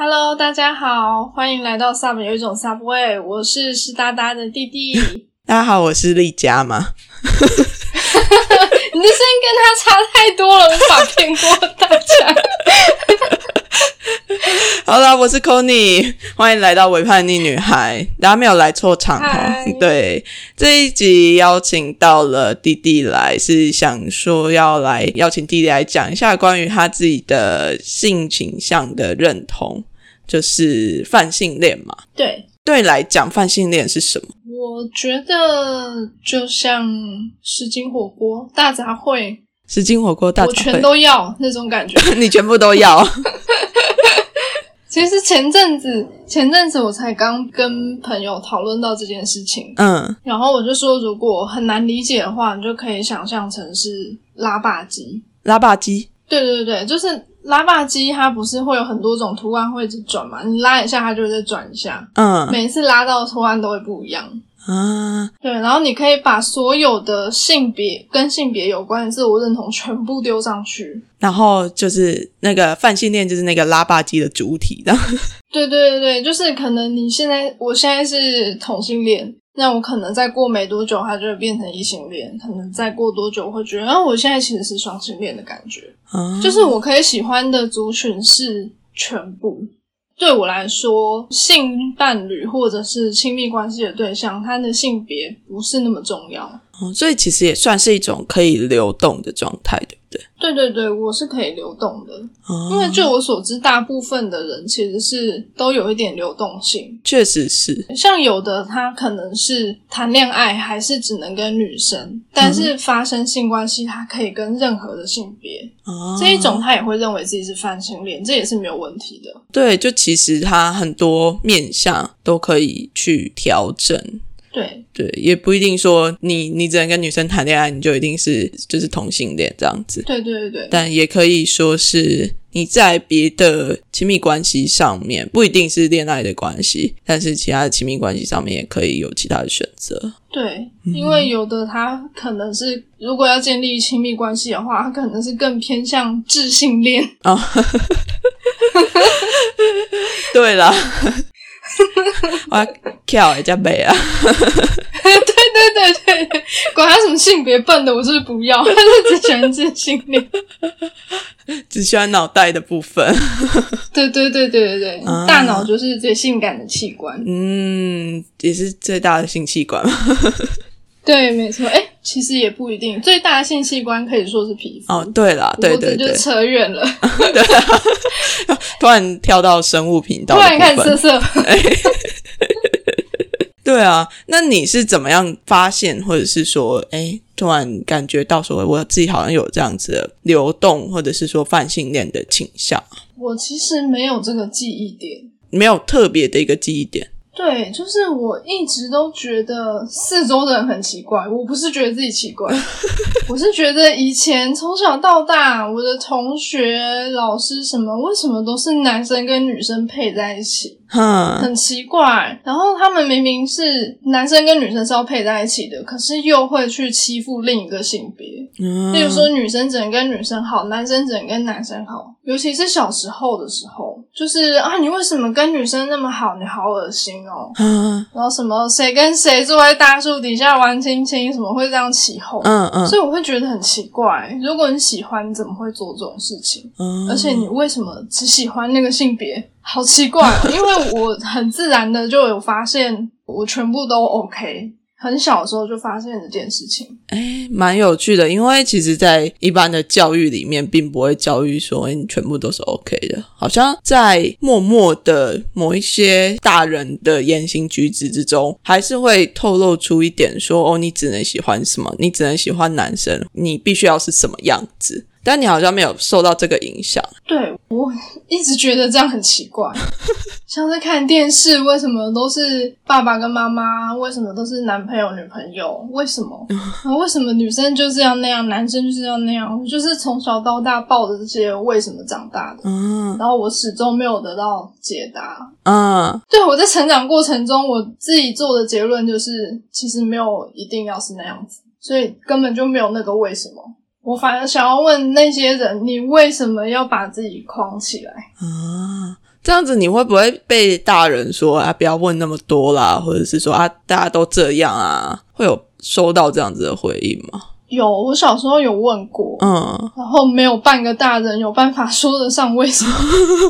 Hello，大家好，欢迎来到 Sub 有一种 Subway，我是湿哒哒的弟弟。大家好，我是丽佳嘛。你的声音跟他差太多了，无法骗过大家。好了，我是 c o n y 欢迎来到伪叛逆女孩。大家没有来错场哦嗨。对，这一集邀请到了弟弟来，是想说要来邀请弟弟来讲一下关于他自己的性倾向的认同，就是泛性恋嘛。对，对来讲，泛性恋是什么？我觉得就像十斤火锅、大杂烩，十斤火锅大我全杂烩，都要那种感觉。你全部都要。其实前阵子，前阵子我才刚跟朋友讨论到这件事情，嗯，然后我就说，如果很难理解的话，你就可以想象成是拉霸机。拉霸机。对对对，就是拉霸机，它不是会有很多种图案会一直转嘛？你拉一下，它就会再转一下，嗯每次拉到的图案都会不一样。啊，对，然后你可以把所有的性别跟性别有关的自我认同全部丢上去。然后就是那个泛性恋，就是那个拉霸机的主体，这样。对对对对，就是可能你现在，我现在是同性恋，那我可能再过没多久，它就会变成异性恋，可能再过多久我会觉得，啊，我现在其实是双性恋的感觉。啊就是我可以喜欢的族群是全部。对我来说，性伴侣或者是亲密关系的对象，他的性别不是那么重要。哦，所以其实也算是一种可以流动的状态，对不对？对对对，我是可以流动的，哦，因为就我所知，大部分的人其实是都有一点流动性。确实是，像有的他可能是谈恋爱还是只能跟女生，但是发生性关系，他可以跟任何的性别。哦，这一种他也会认为自己是泛性恋，这也是没有问题的。对，就其实他很多面向都可以去调整。对，对，也不一定说你你只能跟女生谈恋爱，你就一定是就是同性恋这样子，对对对对，但也可以说是你在别的亲密关系上面，不一定是恋爱的关系，但是其他的亲密关系上面也可以有其他的选择。对，因为有的他可能是如果要建立亲密关系的话，他可能是更偏向智性恋。哦，对啦，我要跳人家背啊，对对对对对，管他什么性别笨的，我就是不要，他就只喜欢智性恋。只喜欢脑袋的部分。对对对对对对，啊大脑就是最性感的器官。嗯，也是最大的性器官嘛。对，没错。哎，其实也不一定，最大的性器官可以说是皮肤。哦，对了，对对对就，扯远了，对 突然跳到生物频道 突然开始部分。色色。对啊，那你是怎么样发现，或者是说，哎，突然感觉到说，我自己好像有这样子的流动，或者是说泛性恋的倾向，我其实没有这个记忆点。没有特别的一个记忆点。对，就是我一直都觉得四周的人很奇怪。我不是觉得自己奇怪，我是觉得以前从小到大，我的同学、老师什么，为什么都是男生跟女生配在一起，哼，很奇怪。然后他们明明是男生跟女生是要配在一起的，可是又会去欺负另一个性别。嗯例如说，女生只能跟女生好，男生只能跟男生好。尤其是小时候的时候，就是啊，你为什么跟女生那么好？你好恶心哦。嗯然后什么谁跟谁坐在大树底下玩亲亲，什么会这样起哄？嗯嗯所以我会觉得很奇怪，如果你喜欢，你怎么会做这种事情？嗯，而且你为什么只喜欢那个性别？好奇怪、因为我很自然的就有发现，我全部都 OK。很小的时候就发现这件事情。哎，蛮有趣的，因为其实，在一般的教育里面，并不会教育说诶你全部都是 OK 的，好像在默默的某一些大人的言行举止之中，还是会透露出一点说，哦，你只能喜欢什么，你只能喜欢男生，你必须要是什么样子。但你好像没有受到这个影响，对我一直觉得这样很奇怪，像是看电视，为什么都是爸爸跟妈妈？为什么都是男朋友女朋友？为什么？啊为什么女生就是要那样，男生就是要那样？我就是从小到大抱着这些为什么长大的，嗯然后我始终没有得到解答。嗯对我在成长过程中，我自己做的结论就是，其实没有一定要是那样子，所以根本就没有那个为什么。我反而想要问那些人，你为什么要把自己框起来？啊，这样子你会不会被大人说啊，不要问那么多啦，或者是说啊，大家都这样啊，会有收到这样子的回应吗？有，我小时候有问过，嗯，然后没有半个大人有办法说得上为什么，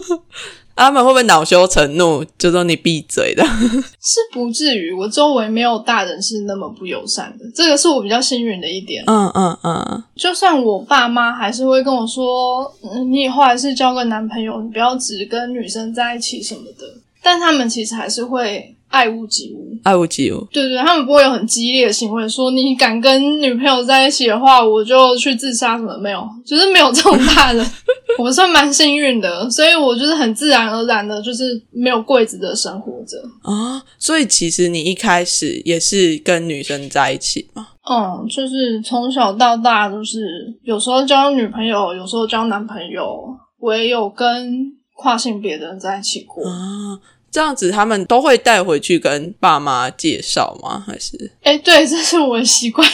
他们会不会恼羞成怒，就说你闭嘴的？是不至于。我周围没有大人是那么不友善的，这个是我比较幸运的一点。嗯嗯嗯，就算我爸妈还是会跟我说，嗯，你以后还是交个男朋友，你不要只跟女生在一起什么的。但他们其实还是会爱屋及乌，爱屋及乌。对对，他们不会有很激烈的行为，说你敢跟女朋友在一起的话，我就去自杀什么没有，就是没有这种大人。我算蛮幸运的，所以我就是很自然而然的，就是没有柜子的生活着。啊，所以其实你一开始也是跟女生在一起嘛？嗯，就是从小到大就是有时候交女朋友，有时候交男朋友，我也有跟跨性别的人在一起过。啊，这样子他们都会带回去跟爸妈介绍吗？还是？哎，对，这是我的习惯。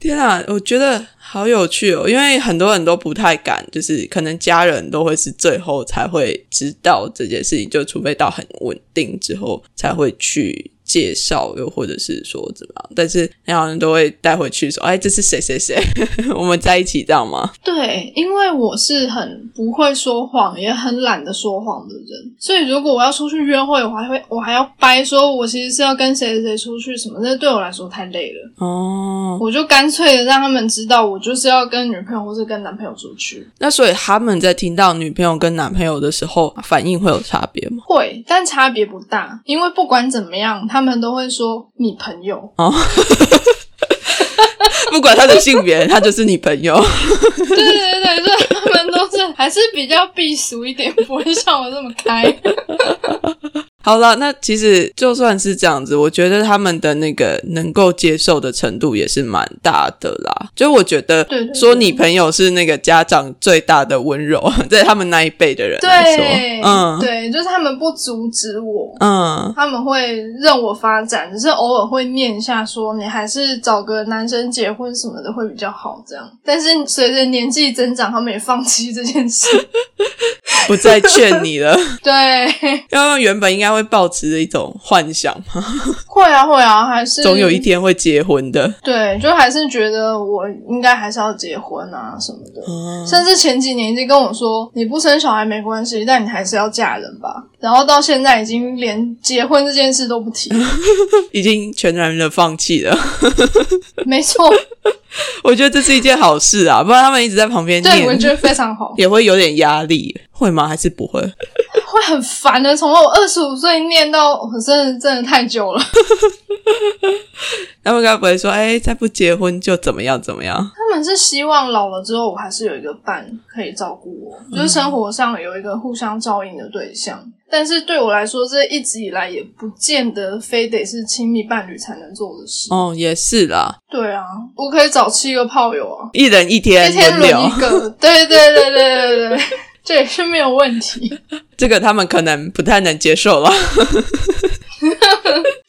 天啊，我觉得好有趣哦，因为很多人都不太敢，就是可能家人都会是最后才会知道这件事情，就除非到很稳定之后才会去。介绍又或者是说怎么样，但是那好像都会带回去说，哎，这是谁谁谁，我们在一起这样吗？对，因为我是很不会说谎，也很懒得说谎的人，所以如果我要出去约会，我还会我还要掰说我其实是要跟谁谁谁出去什么，那对我来说太累了。哦，我就干脆的让他们知道，我就是要跟女朋友或是跟男朋友出去。那所以他们在听到女朋友跟男朋友的时候，反应会有差别吗？会，但差别不大，因为不管怎么样。他们都会说你朋友哦，不管他的性别，他就是你朋友。对对对，所以他们都是还是比较避俗一点，不会像我这么开。好了，那其实就算是这样子，我觉得他们的那个能够接受的程度也是蛮大的啦。就我觉得，说你朋友是那个家长最大的温柔，在他们那一辈的人来说，嗯，对，就是他们不阻止我，嗯，他们会任我发展，只是偶尔会念一下，说你还是找个男生结婚什么的会比较好，这样。但是随着年纪增长，他们也放弃这件事，不再劝你了。对，因为原本应该。会抱持着一种幻想吗？会啊，会啊，还是总有一天会结婚的。对，就还是觉得我应该还是要结婚啊什么的。甚至前几年已经跟我说，你不生小孩没关系，但你还是要嫁人吧。然后到现在已经连结婚这件事都不提，已经全然的放弃了。没错，我觉得这是一件好事啊，不然他们一直在旁边念，我觉得非常好，也会有点压力，会吗？还是不会？会很烦的，从我二十五岁念到我真的真的太久了。他们该不会说，哎，再不结婚就怎么样怎么样？他们是希望老了之后，我还是有一个伴可以照顾我，就是生活上有一个互相照应的对象。但是对我来说，这一直以来也不见得非得是亲密伴侣才能做的事。哦，也是啦。对啊，我可以找七个炮友啊，一人一天，一天轮一个。对对对对对对。这也是没有问题，这个他们可能不太能接受了。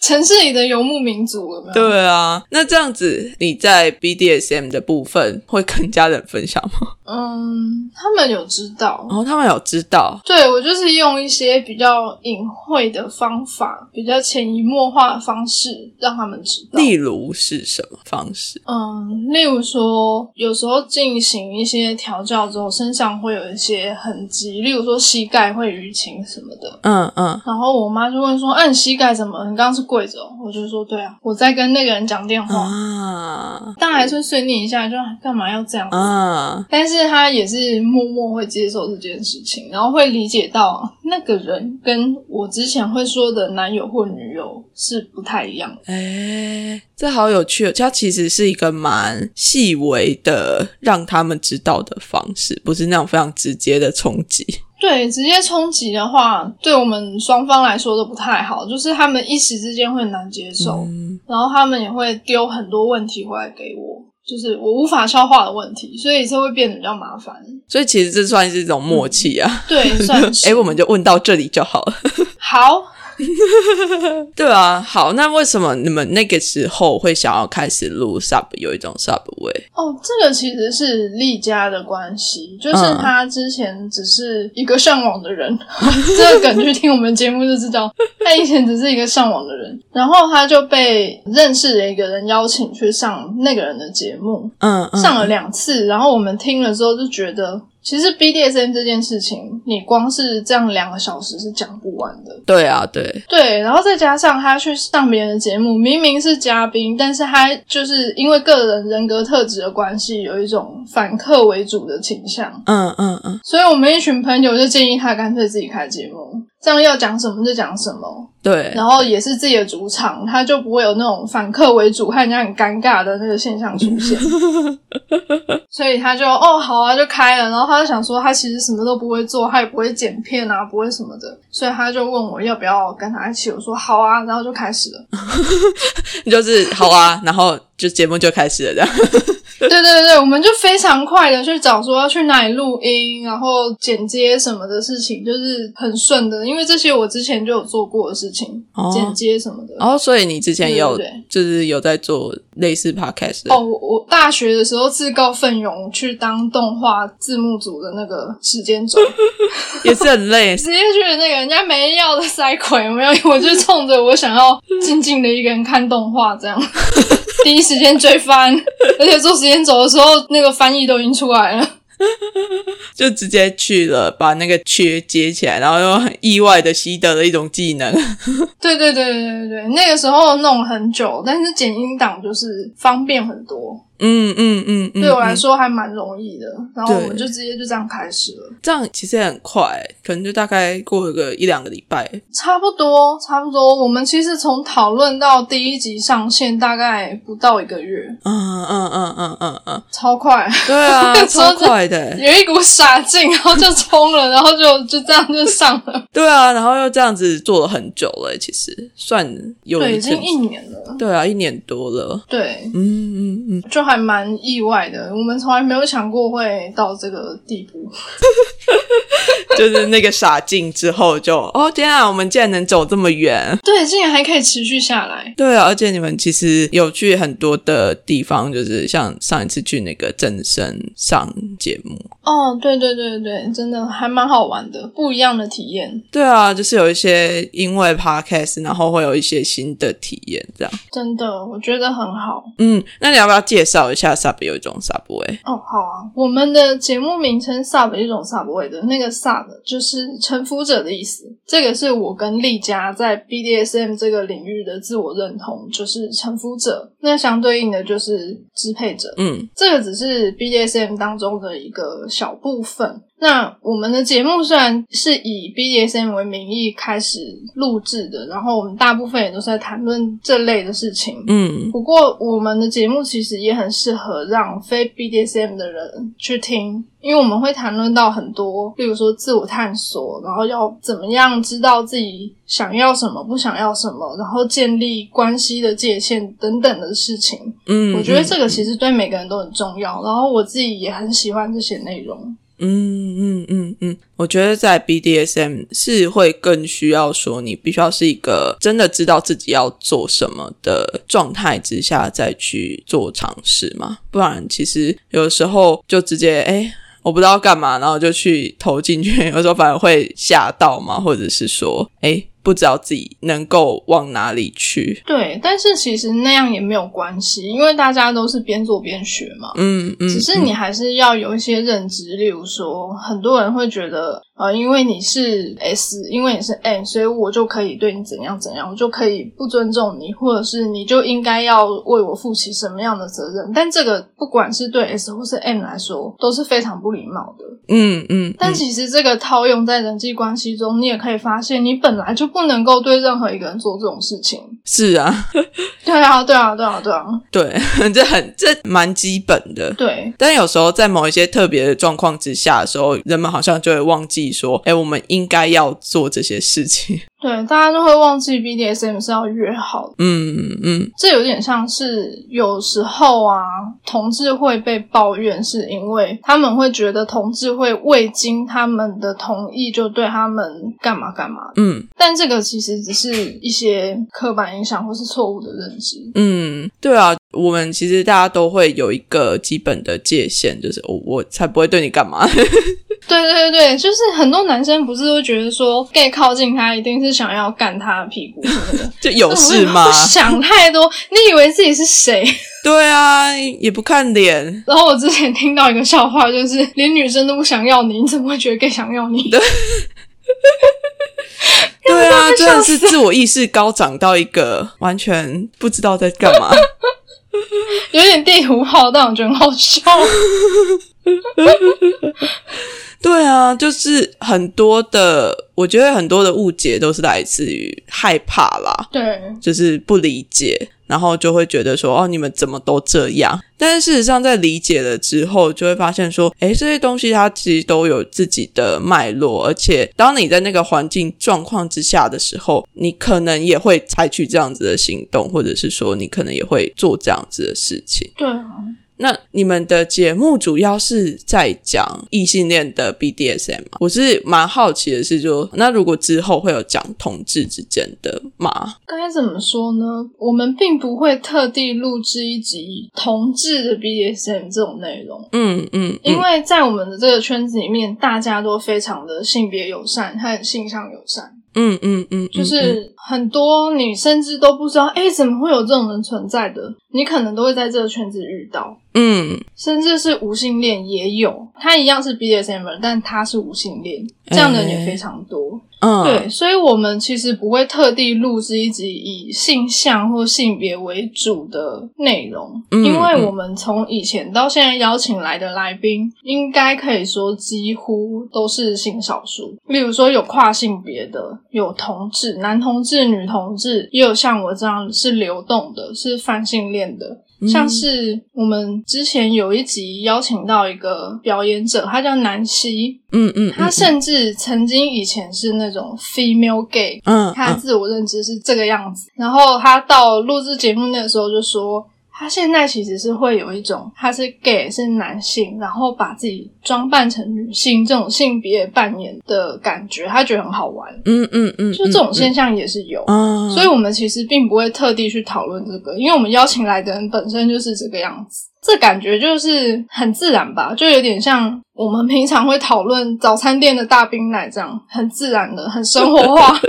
城市里的游牧民族了没有？对啊，那这样子你在 BDSM 的部分会跟家人分享吗？嗯，他们有知道，然后他们有知道。对我就是用一些比较隐晦的方法，比较潜移默化的方式让他们知道。例如是什么方式？嗯，例如说，有时候进行一些调教之后，身上会有一些痕迹，例如说膝盖会淤青什么的。嗯嗯。然后我妈就问说：“啊，膝盖怎么？你刚刚是跪？”跪着，我就说对啊，我在跟那个人讲电话啊，当然还是碎念一下，就干嘛要这样啊？但是他也是默默会接受这件事情，然后会理解到那个人跟我之前会说的男友或女友是不太一样。哎，这好有趣哦，它其实是一个蛮细微的让他们知道的方式，不是那种非常直接的冲击。对，直接冲击的话，对我们双方来说都不太好，就是他们一时之间会难接受，然后他们也会丢很多问题回来给我，就是我无法消化的问题，所以这会变得比较麻烦。所以其实这算是一种默契啊。对，算是。哎，我们就问到这里就好了。好。对啊，好，那为什么你们那个时候会想要开始录 sub 有一种 sub 味？哦，这个其实是丽佳的关系，就是他之前只是一个上网的人，这个梗去听我们节目就知道，他以前只是一个上网的人，然后他就被认识的一个人邀请去上那个人的节目，嗯，嗯。上了两次，然后我们听了之后就觉得，其实 BDSM 这件事情，你光是这样两个小时是讲不完的。对啊，对，对，然后再加上他去上别人的节目，明明是嘉宾，但是他就是因为个人人格特质的关系，有一种反客为主的倾向。嗯嗯嗯，所以我们一群朋友就建议他干脆自己开节目，这样要讲什么就讲什么，对，然后也是自己的主场，他就不会有那种反客为主、害人家很尴尬的那个现象出现。所以他就哦好啊，就开了。然后他就想说，他其实什么都不会做，他也不会剪片啊，不会什么的。所以他就问我要不要跟他一起，我说好啊，然后就开始了。就是好啊，然后就节目就开始了，这样。对对对，我们就非常快的去找说要去哪里录音，然后剪接什么的事情，就是很顺的，因为这些我之前就有做过的事情，哦剪接什么的。然后，所以你之前有对就是有在做类似 podcast 的哦，我我大学的时候自告奋勇去当动画字幕组的那个时间轴，也是很累，直接去那个人家没要的塞葵，有没有？我就冲着我想要静静的一个人看动画这样。第一时间追番，而且做时间轴的时候，那个翻译都已经出来了。就直接去了，把那个缺接起来，然后又很意外的习得了一种技能。对对对对对对，那个时候弄很久，但是剪音档就是方便很多，嗯嗯嗯嗯，对我来嗯说还蛮容易的。然后我们就直接就这样开始了，这样其实也很快，可能就大概过了个一两个礼拜。差不多差不多。我们其实从讨论到第一集上线大概不到一个月，嗯嗯嗯嗯嗯嗯，超快，对啊，超快的，有一股傻劲，然后就冲了，然后就就这样就上了。对啊，然后又这样子做了很久了，其实算有对，已经一年了。对啊，一年多了。对，嗯嗯嗯，就还蛮意外的，我们从来没有想过会到这个地步。就是那个傻劲之后就，哦天啊，我们竟然能走这么远。对，竟然还可以持续下来。对啊，而且你们其实有去很多的地方，就是像上一次去那个正声上节目。哦，对对对对，真的还蛮好玩的，不一样的体验，对啊，就是有一些因为 podcast，然后会有一些新的体验，这样。真的我觉得很好。嗯，那你要不要介绍一下 sub 有一种 subway？哦，好啊，我们的节目名称 sub 一种 subway 的那个 sub 就是臣服者的意思。这个是我跟丽佳在 BDSM 这个领域的自我认同，就是臣服者。那相对应的就是支配者。嗯这个只是 BDSM 当中的一个小部分。那我们的节目虽然是以 BDSM 为名义开始录制的，然后我们大部分也都是在谈论这类的事情。嗯不过，我们的节目其实也很适合让非 BDSM 的人去听，因为我们会谈论到很多，例如说自我探索，然后要怎么样知道自己想要什么、不想要什么，然后建立关系的界限等等的事情。嗯，我觉得这个其实对每个人都很重要，然后我自己也很喜欢这些内容。嗯嗯嗯嗯，我觉得在 BDSM 是会更需要说，你必须要是一个真的知道自己要做什么的状态之下再去做尝试嘛，不然其实有时候就直接哎。我不知道干嘛，然后就去投进去，有时候反而会吓到嘛，或者是说，哎，不知道自己能够往哪里去。对，但是其实那样也没有关系，因为大家都是边做边学嘛。嗯嗯，只是你还是要有一些认知，例如说，很多人会觉得，呃，因为你是 S，因为你是 N，所以我就可以对你怎样怎样，我就可以不尊重你，或者是你就应该要为我负起什么样的责任。但这个不管是对 S 或是 N 来说，都是非常不礼貌的。嗯嗯，但其实这个套用在人际关系中，你也可以发现，你本来就不能够对任何一个人做这种事情。是啊，对啊，对啊，对啊，对啊，对，这很这蛮基本的。对。但有时候在某一些特别的状况之下的时候，人们好像就会忘记意说，哎，我们应该要做这些事情。对，大家都会忘记 BDSM 是要约好的。嗯嗯，这有点像是有时候啊，同志会被抱怨，是因为他们会觉得同志会未经他们的同意就对他们干嘛干嘛。嗯，但这个其实只是一些刻板印象或是错误的认知。嗯，对啊，我们其实大家都会有一个基本的界限，就是我我才不会对你干嘛。对对对就是很多男生不是都觉得说，gay 靠近他一定是想要干他的屁股什么的，就有事吗？想太多，你以为自己是谁？对啊，也不看脸。然后我之前听到一个笑话，就是连女生都不想要你，你怎么会觉得 gay 想要你？对，对啊，真的是自我意识高涨到一个完全不知道在干嘛，有点地图炮，但我觉得很好笑。对啊，就是很多的，我觉得很多的误解都是来自于害怕啦，对，就是不理解，然后就会觉得说，哦，你们怎么都这样？但是事实上，在理解了之后，就会发现说，诶，这些东西它其实都有自己的脉络，而且当你在那个环境状况之下的时候，你可能也会采取这样子的行动，或者是说，你可能也会做这样子的事情。对。那你们的节目主要是在讲异性恋的 BDSM 吗？我是蛮好奇的是，就那如果之后会有讲同志之间的吗？该怎么说呢？我们并不会特地录制一集同志的 BDSM 这种内容。嗯嗯，因为在我们的这个圈子里面，大家都非常的性别友善和性向友善。嗯嗯嗯，就是很多你甚至都不知道，哎，怎么会有这种人存在的？你可能都会在这个圈子遇到。嗯，甚至是无性恋也有，他一样是 BDSM，但他是无性恋，这样的人也非常多。嗯，对，所以我们其实不会特地录制一集以性向或性别为主的内容，因为我们从以前到现在邀请来的来宾，应该可以说几乎都是性少数。例如说有跨性别的，有同志、男同志、女同志，也有像我这样是流动的，是泛性恋的。像是我们之前有一集邀请到一个表演者，他叫南希，嗯嗯，他甚至曾经以前是那种 female gay，嗯，他自我认知是这个样子，然后他到录制节目那个时候就说。他现在其实是会有一种，他是 gay 是男性，然后把自己装扮成女性这种性别扮演的感觉，他觉得很好玩。嗯嗯嗯，就这种现象也是有。所以我们其实并不会特地去讨论这个，因为我们邀请来的人本身就是这个样子，这感觉就是很自然吧，就有点像我们平常会讨论早餐店的大冰奶这样，很自然的，很生活化。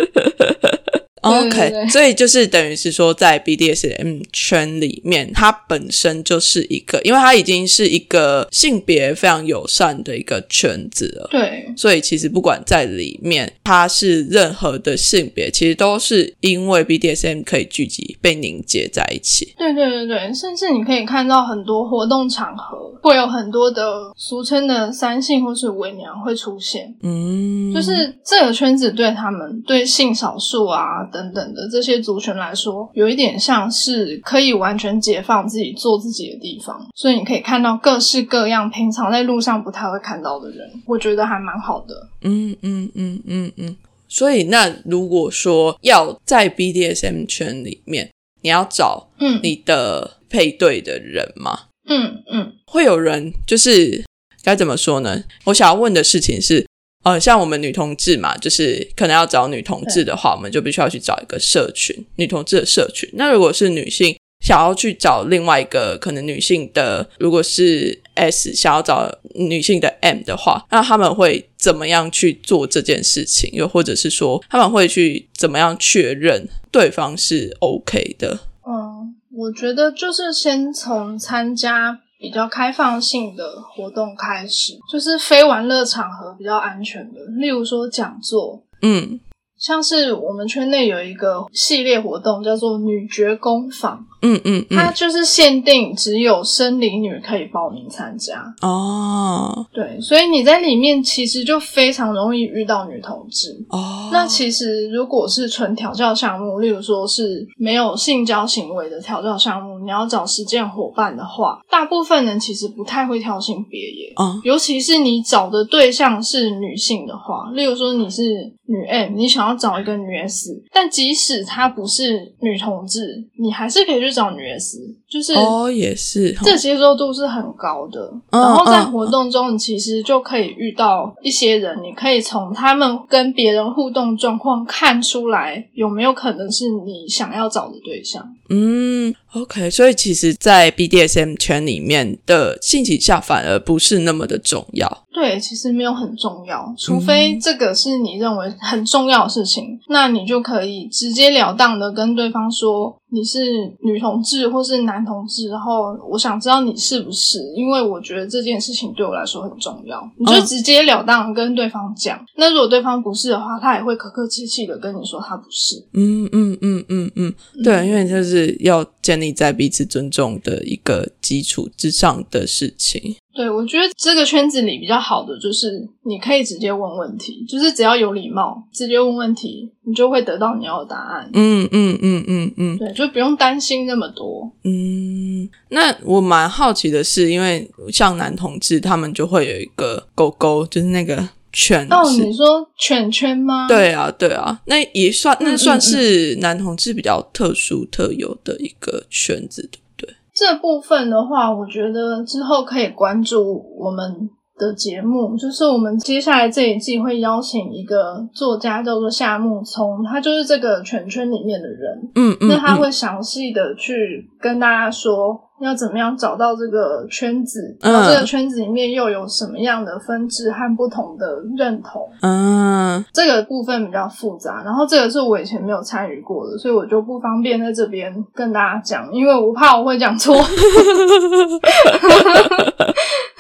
OK，所以就是等于是说，在 BDSM 圈里面，它本身就是一个，因为它已经是一个性别非常友善的一个圈子了。对，所以其实不管在里面，它是任何的性别，其实都是因为 BDSM 可以聚集、被凝结在一起。对对对对，甚至你可以看到很多活动场合会有很多的俗称的三性或是伪娘会出现。嗯，就是这个圈子对他们对性少数啊。等等的这些族群来说，有一点像是可以完全解放自己做自己的地方，所以你可以看到各式各样平常在路上不太会看到的人，我觉得还蛮好的。嗯嗯嗯嗯嗯。所以那如果说要在 BDSM 圈里面，你要找嗯你的配对的人吗？嗯嗯，会有人就是该怎么说呢？我想要问的事情是。呃，像我们女同志嘛，就是可能要找女同志的话，我们就必须要去找一个社群，女同志的社群。那如果是女性想要去找另外一个可能女性的，如果是 S 想要找女性的 M 的话，那他们会怎么样去做这件事情？又或者是说他们会去怎么样确认对方是 OK 的？嗯，我觉得就是先从参加。比较开放性的活动开始，就是非玩乐场合比较安全的，例如说讲座，嗯，像是我们圈内有一个系列活动叫做女爵工坊，嗯嗯嗯，它就是限定只有生理女可以报名参加。哦对，所以你在里面其实就非常容易遇到女同志。哦，那其实如果是纯调教项目，例如说是没有性交行为的调教项目，你要找实践伙伴的话，大部分人其实不太会挑性别耶。嗯尤其是你找的对象是女性的话，例如说你是女 M，你想要找一个女 S，但即使她不是女同志，你还是可以去找女 S，就是哦也是，这接受度是很高的。嗯然后在嗯活动中，你其实就可以遇到一些人，你可以从他们跟别人互动状况看出来有没有可能是你想要找的对象。嗯，OK，所以其实，在 BDSM 圈里面的性倾向反而不是那么的重要。对，其实没有很重要，除非这个是你认为很重要的事情，那你就可以直截了当的跟对方说你是女同志或是男同志，然后我想知道你是不是，因为我觉得这件事情对我来说很重要，你就嗯直截了当跟对方讲。那如果对方不是的话，他也会客客气气的跟你说他不是。嗯嗯嗯嗯嗯，对，因为就是要建立在彼此尊重的一个基础之上的事情。对，我觉得这个圈子里比较好的就是你可以直接问问题，就是只要有礼貌，直接问问题，你就会得到你要的答案。嗯嗯嗯嗯嗯对，就不用担心那么多。嗯。那我蛮好奇的是，因为像男同志，他们就会有一个狗狗，就是那个犬哦，你说犬圈吗？，对啊，对啊，那也算那嗯算嗯是男同志比较特殊特有的一个圈子，对不对？这部分的话，我觉得之后可以关注我们的节目，就是我们接下来这一季会邀请一个作家叫做夏木聪，他就是这个圈圈里面的人，嗯嗯，嗯那他会详细的去跟大家说要怎么样找到这个圈子，嗯然后这个圈子里面又有什么样的分支和不同的认同。嗯这个部分比较复杂，然后这个是我以前没有参与过的，所以我就不方便在这边跟大家讲，因为我怕我会讲错。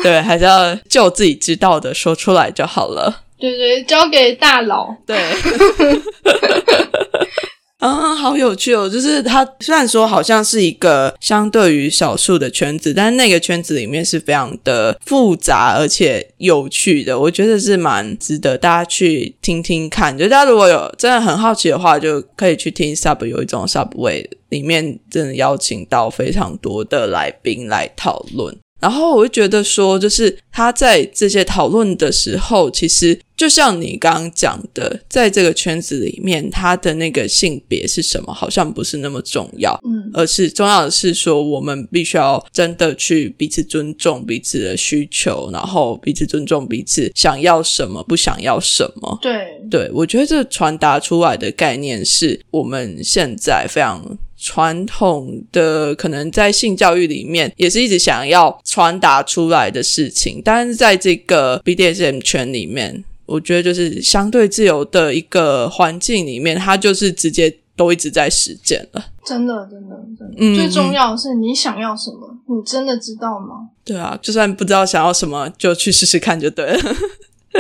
对，还是要就自己知道的说出来就好了。对对，交给大佬。对。啊，好有趣哦！就是它虽然说好像是一个相对于少数的圈子，但是那个圈子里面是非常的复杂而且有趣的，我觉得是蛮值得大家去听听看。就大家如果有真的很好奇的话，就可以去听 Sub 有一种 Subway 里面真的邀请到非常多的来宾来讨论。然后我就觉得说，就是他在这些讨论的时候，其实就像你刚刚讲的，在这个圈子里面，他的那个性别是什么，好像不是那么重要，嗯，而是重要的是说，我们必须要真的去彼此尊重彼此的需求，然后彼此尊重彼此想要什么，不想要什么。对，对，我觉得这传达出来的概念是我们现在非常传统的，可能在性教育里面也是一直想要传达出来的事情，但是在这个 BDSM 圈里面，我觉得就是相对自由的一个环境里面，它就是直接都一直在实践了。真的真的真的，嗯最重要的是你想要什么，你真的知道吗？对啊，就算不知道想要什么，就去试试看就对了。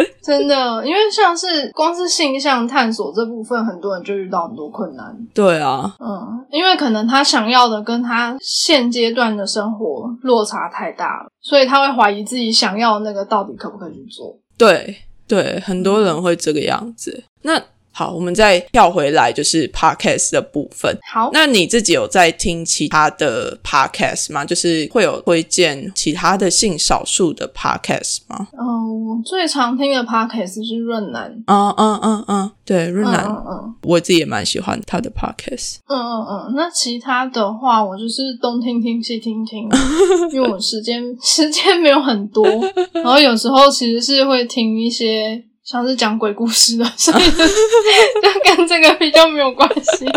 真的，因为像是光是性向探索这部分，很多人就遇到很多困难。对啊，嗯，因为可能他想要的跟他现阶段的生活落差太大了，所以他会怀疑自己想要的那个到底可不可以去做。对对，很多人会这个样子。那好，我们再跳回来，就是 podcast 的部分。好，那你自己有在听其他的 podcast 吗？就是会有推荐其他的性少数的 podcast 吗？嗯，我最常听的 podcast 是润南。嗯嗯嗯嗯，对，润嗯南，嗯嗯我自己也蛮喜欢他的 podcast。嗯嗯嗯，那其他的话，我就是东听听西听听，因为我时间时间没有很多，然后有时候其实是会听一些像是讲鬼故事的，所以 就跟这个比较没有关系。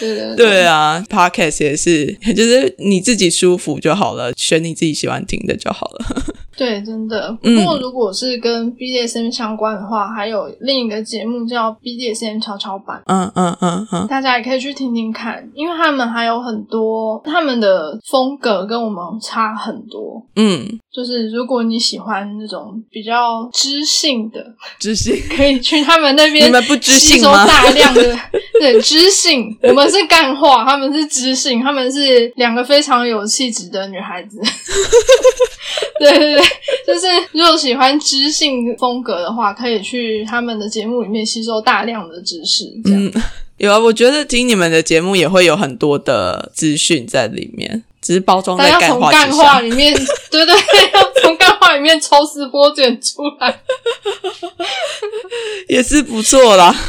对对对啊，podcast 也是，就是你自己舒服就好了，选你自己喜欢听的就好了。对，真的。不嗯过如果是跟 BDSM 相关的话，还有另一个节目叫 BDSM 跷跷板。嗯嗯嗯嗯，大家也可以去听听看，因为他们还有很多他们的风格跟我们差很多。嗯，就是如果你喜欢那种比较知性的，知性。可以去他们那边你们不知吸收性吗大量的对，知性，我们是干话，他们是知性，他们是两个非常有气质的女孩子。对对对，就是如果喜欢知性风格的话，可以去他们的节目里面吸收大量的知识。这样。有啊，我觉得听你们的节目也会有很多的资讯在里面，只是包装在干话干话里面，对对，要从干话里面抽丝剥茧出来，也是不错啦。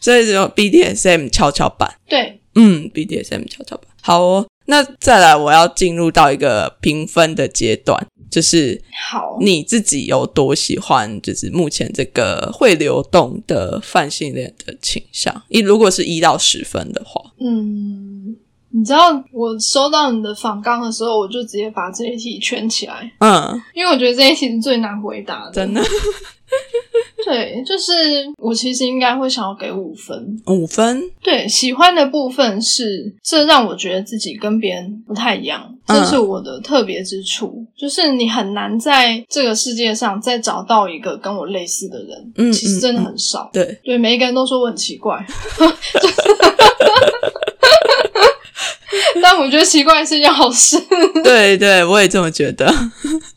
所以有 BDSM 跷跷板，对，嗯，BDSM 跷跷板，好哦。那再来，我要进入到一个评分的阶段。就是好，你自己有多喜欢？就是目前这个会流动的泛性恋的倾向，一如果是一到十分的话，嗯，你知道我收到你的访纲的时候，我就直接把这一题圈起来，嗯，因为我觉得这一题是最难回答的，真的。对，就是我其实应该会想要给五分，五分。对，喜欢的部分是，这让我觉得自己跟别人不太一样，这是我的特别之处。就是你很难在这个世界上再找到一个跟我类似的人，嗯，其实真的很少。对，对，每一个人都说我很奇怪。但 我觉得奇怪是一件好事。对对，我也这么觉得。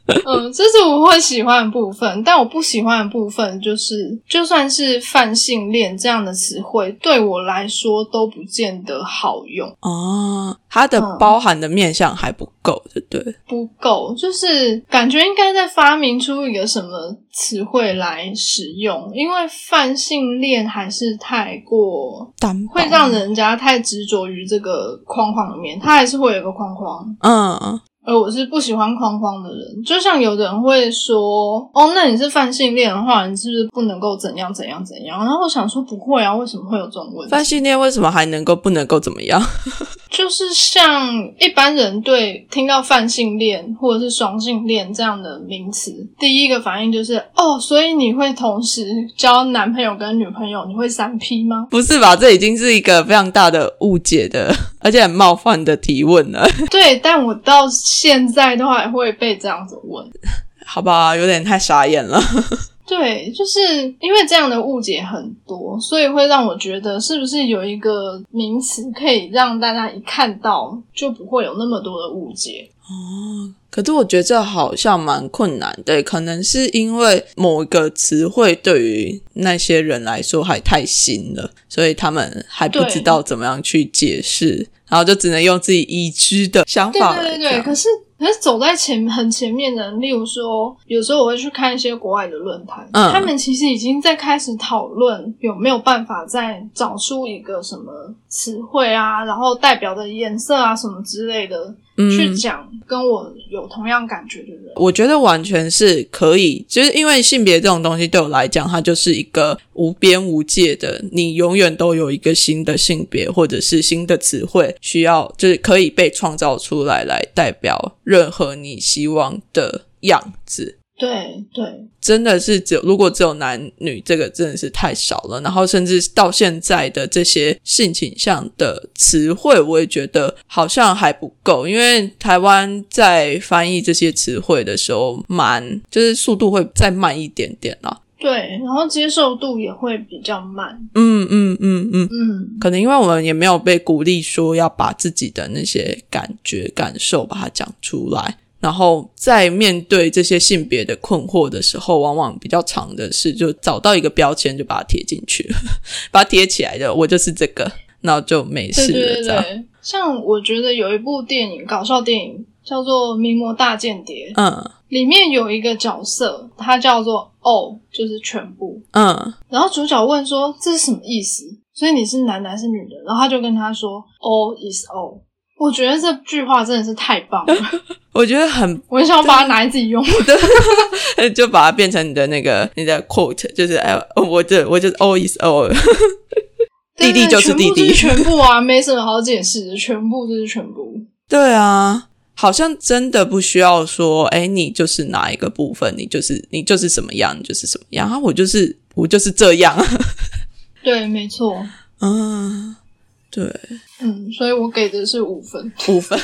嗯，这是我会喜欢的部分，但我不喜欢的部分就是，就算是泛性恋这样的词汇，对我来说都不见得好用哦。它的包含的面向还不够，对不对？不够，就是感觉应该再发明出一个什么词汇来使用，因为泛性恋还是太过单，会让人家太执着于这个框框里面，它还是会有一个框框，嗯。而我是不喜欢框框的人，就像有的人会说：“哦，那你是泛性恋的话，你是不是不能够怎样怎样怎样？”然后我想说：“不会啊，为什么会有这种问题？泛性恋为什么还能够不能够怎么样？”就是像一般人对听到泛性恋或者是双性恋这样的名词，第一个反应就是：“哦，所以你会同时交男朋友跟女朋友，你会三 P 吗？”不是吧？这已经是一个非常大的误解的，而且很冒犯的提问了。对，但我到。现在都还会被这样子问，好吧，有点太傻眼了。对，就是因为这样的误解很多，所以会让我觉得，是不是有一个名词可以让大家一看到就不会有那么多的误解？哦，可是我觉得这好像蛮困难的，可能是因为某一个词汇对于那些人来说还太新了，所以他们还不知道怎么样去解释。然后就只能用自己已知的想法对对对，可是可是走在前很前面的，例如说，有时候我会去看一些国外的论坛，他们其实已经在开始讨论有没有办法再找出一个什么词汇啊，然后代表的颜色啊什么之类的。去讲跟我有同样感觉的人，我觉得完全是可以，就是因为性别这种东西对我来讲，它就是一个无边无界的，你永远都有一个新的性别或者是新的词汇需要，就是可以被创造出来来代表任何你希望的样子。对对，真的是只有如果只有男女，这个真的是太少了。然后甚至到现在的这些性倾向的词汇，我也觉得好像还不够。因为台湾在翻译这些词汇的时候，蛮就是速度会再慢一点点啦。对，然后接受度也会比较慢。嗯嗯嗯嗯嗯，可能因为我们也没有被鼓励说要把自己的那些感觉感受把它讲出来。然后在面对这些性别的困惑的时候，往往比较长的是就找到一个标签，就把它贴进去，把它贴起来的，我就是这个，然后就没事了。这样，像我觉得有一部电影，搞笑电影叫做《名模大间谍》，嗯，里面有一个角色，他叫做 “all”，就是全部，嗯，然后主角问说这是什么意思？所以你是男的还是女的？然后他就跟他说 “all is all”。我觉得这句话真的是太棒了，我觉得很，我很想把它拿来自己用，就把它变成你的那个你的 quote，就是哎，我这我就是 all is all，弟弟就是弟弟，全部啊，没什么好解释的，全部就是全部。对啊，好像真的不需要说，哎，你就是哪一个部分，你就是你就是什么样，就是什么样啊，我就是我就是这样。对，没错。嗯。对，嗯，所以我给的是五分，五分，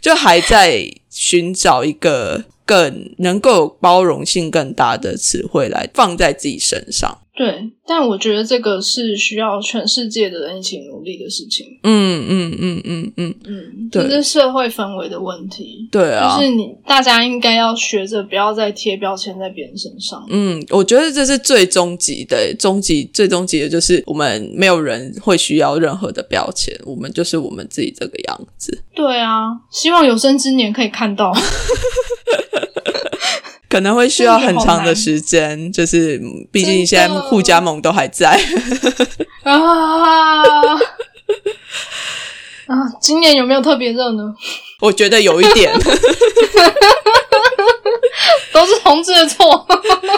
就还在寻找一个更能够有包容性更大的词汇来放在自己身上。对，但我觉得这个是需要全世界的人一起努力的事情。嗯嗯嗯嗯嗯，嗯，对这是社会氛围的问题。对啊，就是你大家应该要学着不要再贴标签在别人身上。嗯，我觉得这是最终极的，终极最终极的就是我们没有人会需要任何的标签，我们就是我们自己这个样子。对啊，希望有生之年可以看到。可能会需要很长的时间，就是嗯毕竟现在互加盟都还在。啊啊！今年有没有特别热呢？我觉得有一点，都是同志的错，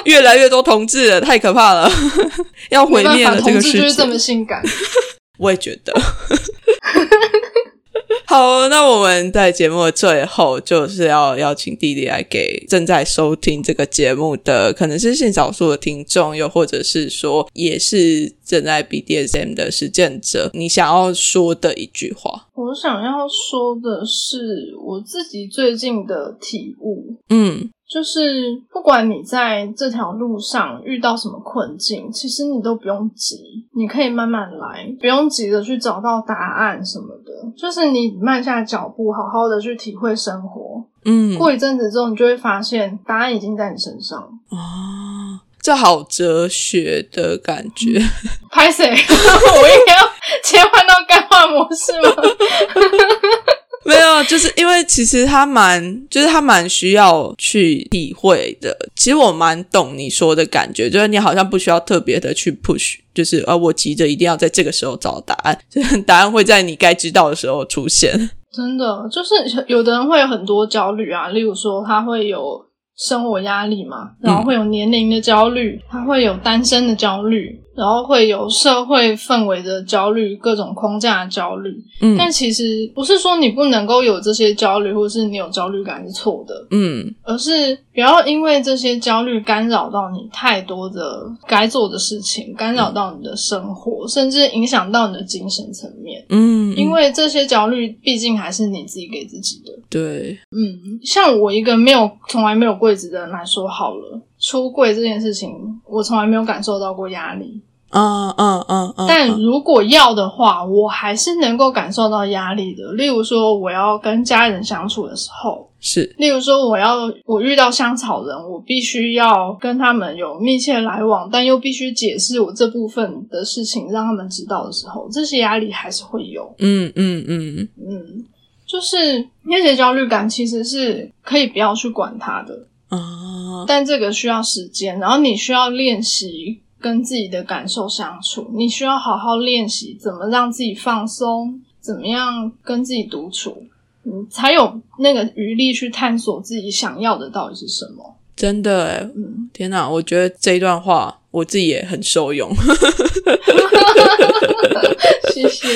越来越多同志了，太可怕了，要毁灭了这个世同志就是这么。性感。我也觉得。好，那我们在节目的最后，就是要邀请弟弟来给正在收听这个节目的，可能是性少数的听众，又或者是说也是正在 BDSM 的实践者，你想要说的一句话。我想要说的是我自己最近的体悟，嗯就是不管你在这条路上遇到什么困境，其实你都不用急，你可以慢慢来，不用急着去找到答案什么的。就是你慢下脚步，好好的去体会生活。嗯，过一阵子之后，你就会发现答案已经在你身上。哦，这好哲学的感觉。拍谁？我应该要切换到干话模式吗？没有，就是因为其实他蛮，就是他蛮需要去体会的。其实我蛮懂你说的感觉，就是你好像不需要特别的去 push，就是呃，我急着一定要在这个时候找答案，就是答案会在你该知道的时候出现。真的，就是有的人会有很多焦虑啊，例如说他会有生活压力嘛，然后会有年龄的焦虑，他会有单身的焦虑，然后会有社会氛围的焦虑，各种框架的焦虑。嗯但其实不是说你不能够有这些焦虑，或是你有焦虑感是错的，嗯而是不要因为这些焦虑干扰到你太多的该做的事情，干扰到你的生活，甚至影响到你的精神层面。嗯，因为这些焦虑毕竟还是你自己给自己的。对，嗯，像我一个没有从来没有柜子的人来说好了，出柜这件事情，我从来没有感受到过压力。嗯嗯嗯嗯，但嗯如果要的话，我还是能够感受到压力的。例如说，我要跟家人相处的时候，是例如说，我要我遇到香草人，我必须要跟他们有密切来往，但又必须解释我这部分的事情，让他们知道的时候，这些压力还是会有。嗯嗯嗯嗯，就是那些焦虑感其实是可以不要去管它的，啊，但这个需要时间，然后你需要练习跟自己的感受相处，你需要好好练习怎么让自己放松，怎么样跟自己独处，你才有那个余力去探索自己想要的到底是什么。真的哎，嗯，天哪，我觉得这一段话我自己也很受用。谢谢，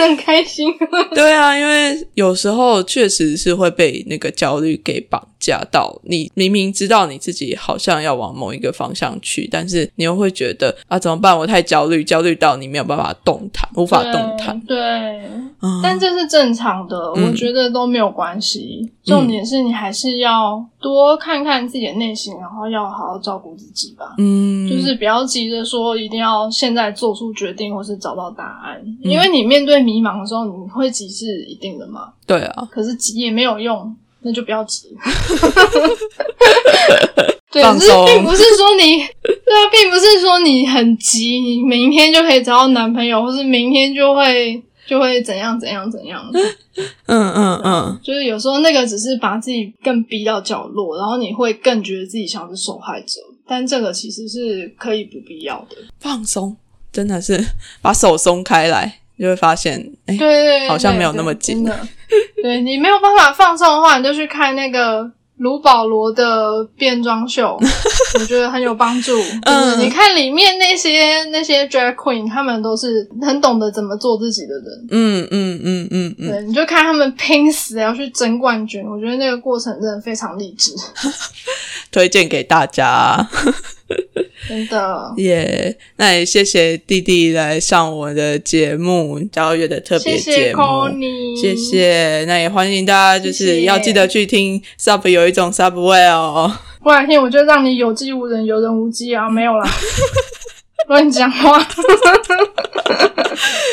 很开心。对啊，因为有时候确实是会被那个焦虑给绑架到。你明明知道你自己好像要往某一个方向去，但是你又会觉得啊，怎么办？我太焦虑，焦虑到你没有办法动弹，无法动弹。对，对嗯但这是正常的，嗯我觉得都没有关系。重点是你还是要多看看自己的内心，然后要好好照顾自己吧。嗯，就是不要急着说一定要现在做出决定或是找到答案，嗯因为你面对迷茫的时候，你会急是一定的嘛。对啊，可是急也没有用，那就不要急。对，放只是松并不是说你，对啊，并不是说你很急，你明天就可以找到男朋友，或是明天就会就会怎样怎样怎样。嗯嗯嗯，就是有时候那个只是把自己更逼到角落，然后你会更觉得自己像是受害者，但这个其实是可以不必要的。放松，真的是把手松开来，就会发现，哎、对对对，好像没有那么紧。对你没有办法放松的话，你就去看那个卢保罗的变装秀，我觉得很有帮助。嗯你看里面那些那些 drag queen，他们都是很懂得怎么做自己的人。嗯嗯嗯嗯嗯，对，你就看他们拼死要去争冠军，我觉得那个过程真的非常励志。推荐给大家。真的。耶那也谢谢弟弟来上我的节目交月的特别节目。谢谢，那也欢迎大家，就是要记得去听 Sub 有一种 Subway 哦。过两天我就让你有机无人，有人无机啊，没有啦，乱讲话。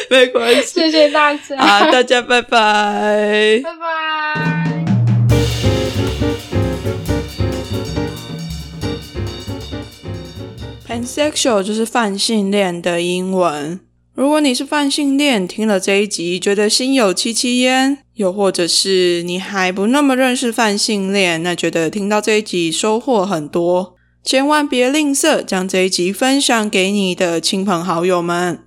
没关系谢谢大家，啊，大家拜拜。拜拜。Sexual 就是泛性恋的英文。如果你是泛性恋，听了这一集觉得心有戚戚焉，又或者是你还不那么认识泛性恋，那觉得听到这一集收获很多，千万别吝啬将这一集分享给你的亲朋好友们。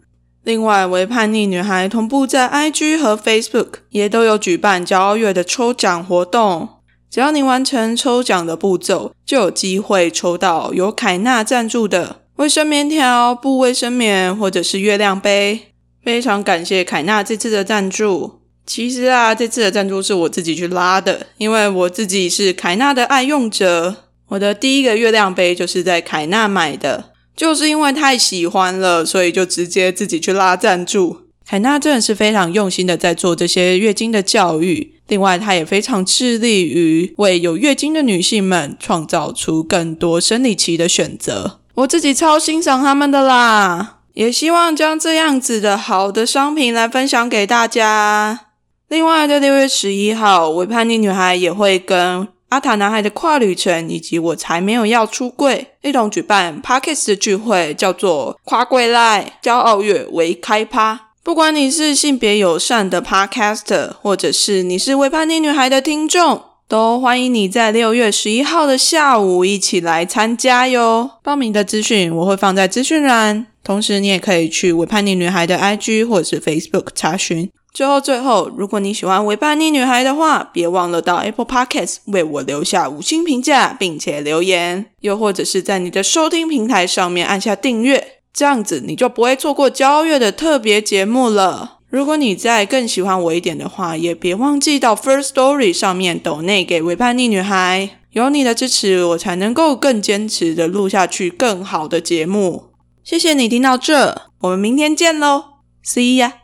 另外，为叛逆女孩同步在 IG 和 Facebook 也都有举办骄傲月的抽奖活动。只要你完成抽奖的步骤，就有机会抽到由凯纳赞助的卫生棉条、布卫生棉或者是月亮杯。非常感谢凯纳这次的赞助。其实啊，这次的赞助是我自己去拉的，因为我自己是凯纳的爱用者。我的第一个月亮杯就是在凯纳买的，就是因为太喜欢了，所以就直接自己去拉赞助。凯纳真的是非常用心的在做这些月经的教育，另外他也非常致力于为有月经的女性们创造出更多生理期的选择。我自己超欣赏他们的啦，也希望将这样子的好的商品来分享给大家。另外，在六月十一号，伪叛逆女孩也会跟阿塔男孩的跨旅程，以及我才没有要出柜，一同举办 Parkes 的聚会，叫做跨柜赖骄傲月为开趴。不管你是性别友善的 Podcaster，或者是你是伪叛逆女孩的听众，都欢迎你在六月十一号的下午一起来参加哟。报名的资讯我会放在资讯栏，同时你也可以去伪叛逆女孩的 IG 或者是 Facebook 查询。最后，最后，如果你喜欢《伪叛逆女孩》的话，别忘了到 Apple Podcast 为我留下五星评价，并且留言，又或者是在你的收听平台上面按下订阅，这样子你就不会错过交月的特别节目了。如果你再更喜欢我一点的话，也别忘记到 First Story 上面抖内给《维叛逆女孩》，有你的支持，我才能够更坚持的录下去更好的节目。谢谢你听到这，我们明天见喽，See ya。